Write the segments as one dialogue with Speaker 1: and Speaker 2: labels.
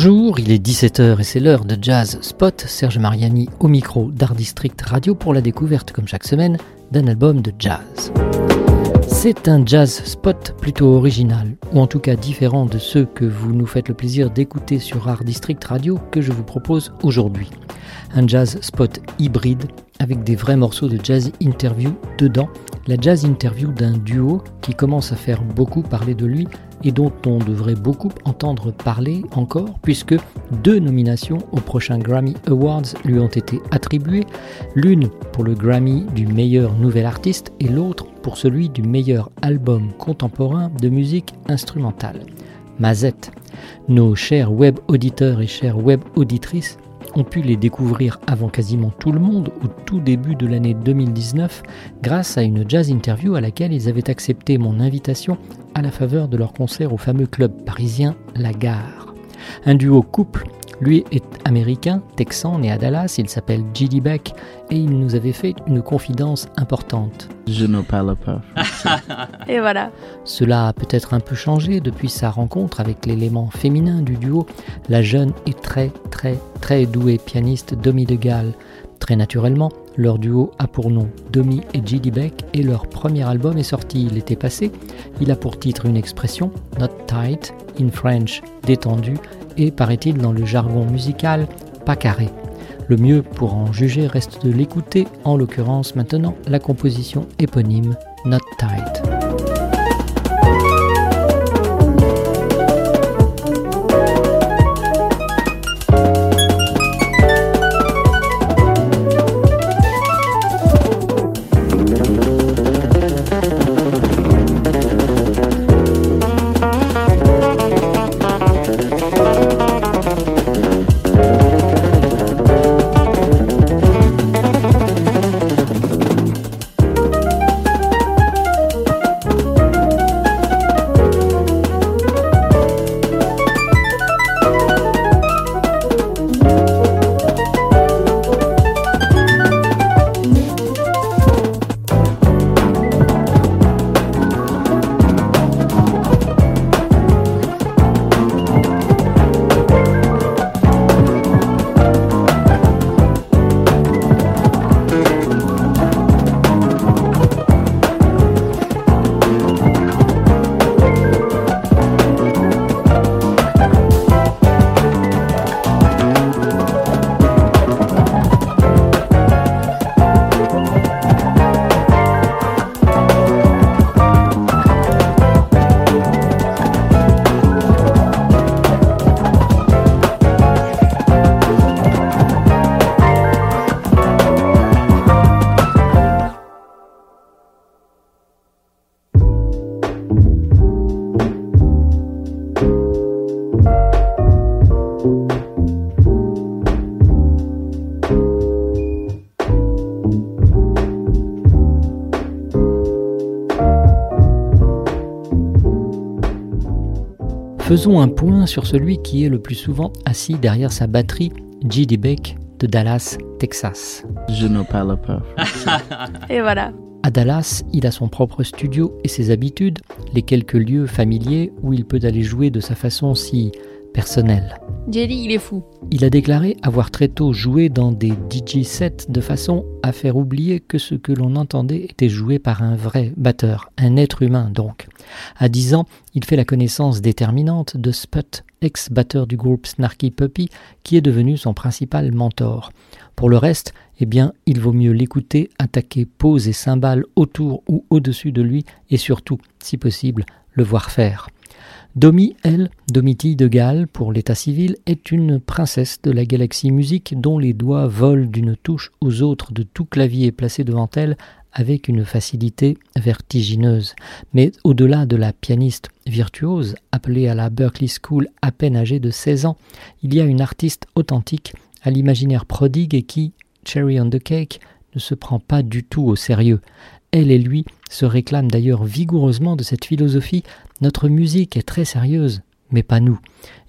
Speaker 1: Bonjour, il est 17h et c'est l'heure de Jazz Spot. Serge Mariani au micro d'Art District Radio pour la découverte, comme chaque semaine, d'un album de jazz. C'est un jazz spot plutôt original, ou en tout cas différent de ceux que vous nous faites le plaisir d'écouter sur Art District Radio que je vous propose aujourd'hui. Un jazz spot hybride avec des vrais morceaux de jazz interview dedans, la jazz interview d'un duo qui commence à faire beaucoup parler de lui et dont on devrait beaucoup entendre parler encore puisque deux nominations au prochain Grammy Awards lui ont été attribuées, l'une pour le Grammy du meilleur nouvel artiste et l'autre pour celui du meilleur album contemporain de musique instrumentale. Mazette. Nos chers web auditeurs et chères web auditrices ont pu les découvrir avant quasiment tout le monde au tout début de l'année 2019 grâce à une jazz interview à laquelle ils avaient accepté mon invitation à la faveur de leur concert au fameux club parisien La Gare. Un duo couple lui est américain, texan, né à Dallas, il s'appelle G.D. Beck et il nous avait fait une confidence importante.
Speaker 2: Je ne parle pas.
Speaker 3: et voilà.
Speaker 1: Cela a peut-être un peu changé depuis sa rencontre avec l'élément féminin du duo, la jeune et très très très douée pianiste Domi de Gall. Très naturellement, leur duo a pour nom Domi et G.D. Beck et leur premier album est sorti l'été passé. Il a pour titre une expression, Not Tight, in French, détendu, et, paraît-il dans le jargon musical, pas carré. Le mieux pour en juger reste de l'écouter, en l'occurrence maintenant la composition éponyme Not Tight. Faisons un point sur celui qui est le plus souvent assis derrière sa batterie, G.D. Beck de Dallas, Texas.
Speaker 2: Je ne parle pas.
Speaker 3: et voilà.
Speaker 1: À Dallas, il a son propre studio et ses habitudes, les quelques lieux familiers où il peut aller jouer de sa façon si personnelle.
Speaker 3: Jelly, il est fou.
Speaker 1: Il a déclaré avoir très tôt joué dans des DJ sets de façon à faire oublier que ce que l'on entendait était joué par un vrai batteur, un être humain donc. À 10 ans, il fait la connaissance déterminante de Sput, ex-batteur du groupe Snarky Puppy, qui est devenu son principal mentor. Pour le reste, eh bien, il vaut mieux l'écouter attaquer pose et cymbales autour ou au-dessus de lui et surtout, si possible, le voir faire. Domi, elle, Domitille de Galles pour l'état civil, est une princesse de la galaxie musique dont les doigts volent d'une touche aux autres de tout clavier placé devant elle avec une facilité vertigineuse. Mais au-delà de la pianiste virtuose, appelée à la Berkeley School à peine âgée de 16 ans, il y a une artiste authentique, à l'imaginaire prodigue et qui, cherry on the cake, ne se prend pas du tout au sérieux. Elle et lui se réclament d'ailleurs vigoureusement de cette philosophie notre musique est très sérieuse, mais pas nous.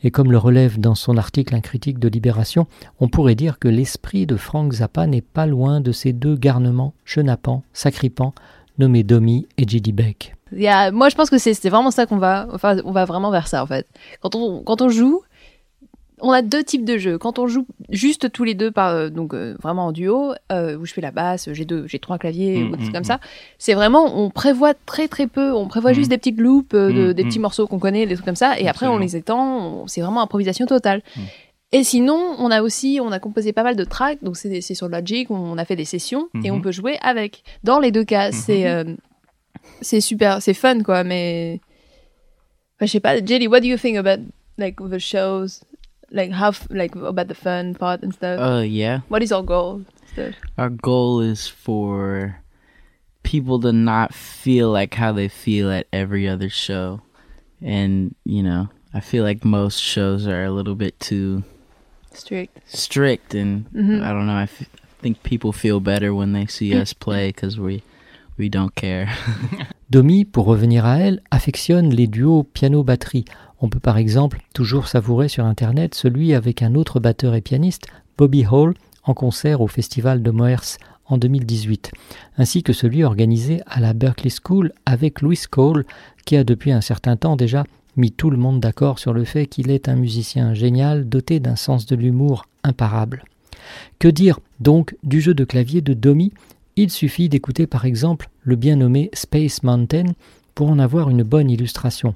Speaker 1: Et comme le relève dans son article un critique de Libération, on pourrait dire que l'esprit de Frank Zappa n'est pas loin de ces deux garnements chenapans, sacripants, nommés Domi et J.D. Beck.
Speaker 3: moi, je pense que c'est vraiment ça qu'on va, enfin, on va vraiment vers ça en fait. Quand on joue, on a deux types de jeux. Quand on joue juste tous les deux, par, euh, donc euh, vraiment en duo, euh, où je fais la basse, j'ai deux, j'ai trois claviers
Speaker 4: Mm,
Speaker 3: ou des trucs
Speaker 4: mm,
Speaker 3: comme
Speaker 4: mm.
Speaker 3: ça. C'est vraiment, on prévoit très très peu. On prévoit
Speaker 4: Mm.
Speaker 3: juste des petites de-
Speaker 4: Mm,
Speaker 3: des petits morceaux qu'on connaît, des trucs comme ça. Et après, on les étend. C'est vraiment improvisation totale. Et sinon, on a aussi, on a composé pas mal de tracks. Donc c'est sur Logic. On a fait des sessions et
Speaker 4: Mhm.
Speaker 3: on peut jouer avec. Dans les deux cas, c'est euh, c'est super, c'est fun quoi. Mais Enfin, je sais pas, Jelly, what do you think about like the shows, like how f- like about the fun part and stuff?
Speaker 2: Uh, yeah.
Speaker 3: what is our goal? Stuff?
Speaker 2: Our goal is for people to not feel like how they feel at every other show. And, you know, I feel like most shows are a little bit too
Speaker 3: Strict.
Speaker 2: strict. And
Speaker 3: Mhm.
Speaker 2: I don't know, I f- think people feel better when they see us play because we, we don't care.
Speaker 1: Domi, pour revenir à elle, affectionne les duos piano-batterie. On peut par exemple toujours savourer sur Internet celui avec un autre batteur et pianiste, Bobby Hall, en concert au Festival de Moers en 2018, ainsi que celui organisé à la Berkeley School avec Louis Cole, qui a depuis un certain temps déjà mis tout le monde d'accord sur le fait qu'il est un musicien génial doté d'un sens de l'humour imparable. Que dire donc du jeu de clavier de Domi Il suffit d'écouter par exemple le bien nommé Space Mountain pour en avoir une bonne illustration.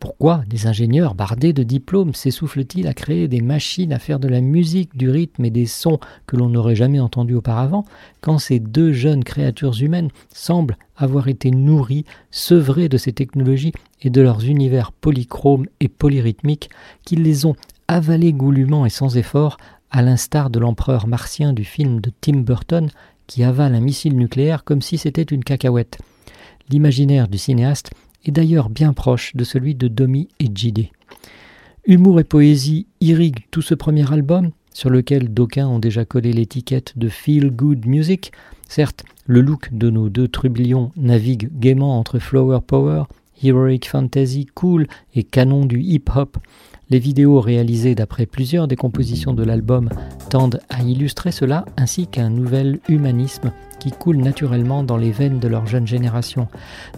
Speaker 1: Pourquoi des ingénieurs bardés de diplômes s'essoufflent-ils à créer des machines à faire de la musique, du rythme et des sons que l'on n'aurait jamais entendus auparavant, quand ces deux jeunes créatures humaines semblent avoir été nourries, sevrées de ces technologies et de leurs univers polychromes et polyrythmiques, qu'ils les ont avalés goulûment et sans effort, à l'instar de l'empereur martien du film de Tim Burton, qui avale un missile nucléaire comme si c'était une cacahuète. L'imaginaire du cinéaste est d'ailleurs bien proche de celui de Domi et JD. Humour et poésie irriguent tout ce premier album, sur lequel d'aucuns ont déjà collé l'étiquette de Feel Good Music. Certes, le look de nos deux trublions navigue gaiement entre Flower Power, Heroic Fantasy cool et canon du hip-hop. Les vidéos réalisées d'après plusieurs des compositions de l'album tendent à illustrer cela, ainsi qu'un nouvel humanisme qui coule naturellement dans les veines de leur jeune génération.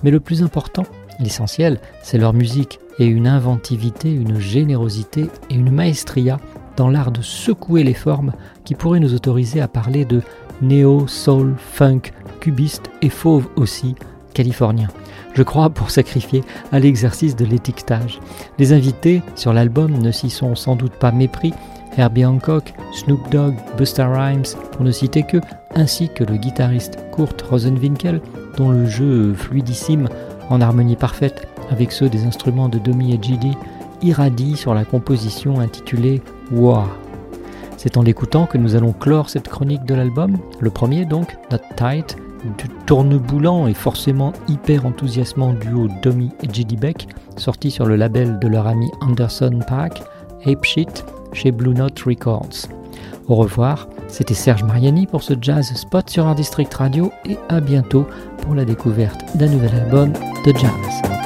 Speaker 1: Mais le plus important, l'essentiel, c'est leur musique et une inventivité, une générosité et une maestria dans l'art de secouer les formes qui pourraient nous autoriser à parler de néo, soul, funk, cubiste et fauve aussi, californien. Je crois pour sacrifier à l'exercice de l'étiquetage. Les invités sur l'album ne s'y sont sans doute pas mépris, Herbie Hancock, Snoop Dogg, Busta Rhymes, pour ne citer que, ainsi que le guitariste Kurt Rosenwinkel, dont le jeu fluidissime, en harmonie parfaite avec ceux des instruments de Domi et JD, irradie sur la composition intitulée War. C'est en l'écoutant que nous allons clore cette chronique de l'album, le premier donc, Not Tight, tourneboulant et forcément hyper enthousiasmant duo Domi et JD Beck, sorti sur le label de leur ami Anderson Paak, Ape Shit, chez Blue Note Records. Au revoir, c'était Serge Mariani pour ce Jazz Spot sur Art District Radio et à bientôt pour la découverte d'un nouvel album de jazz.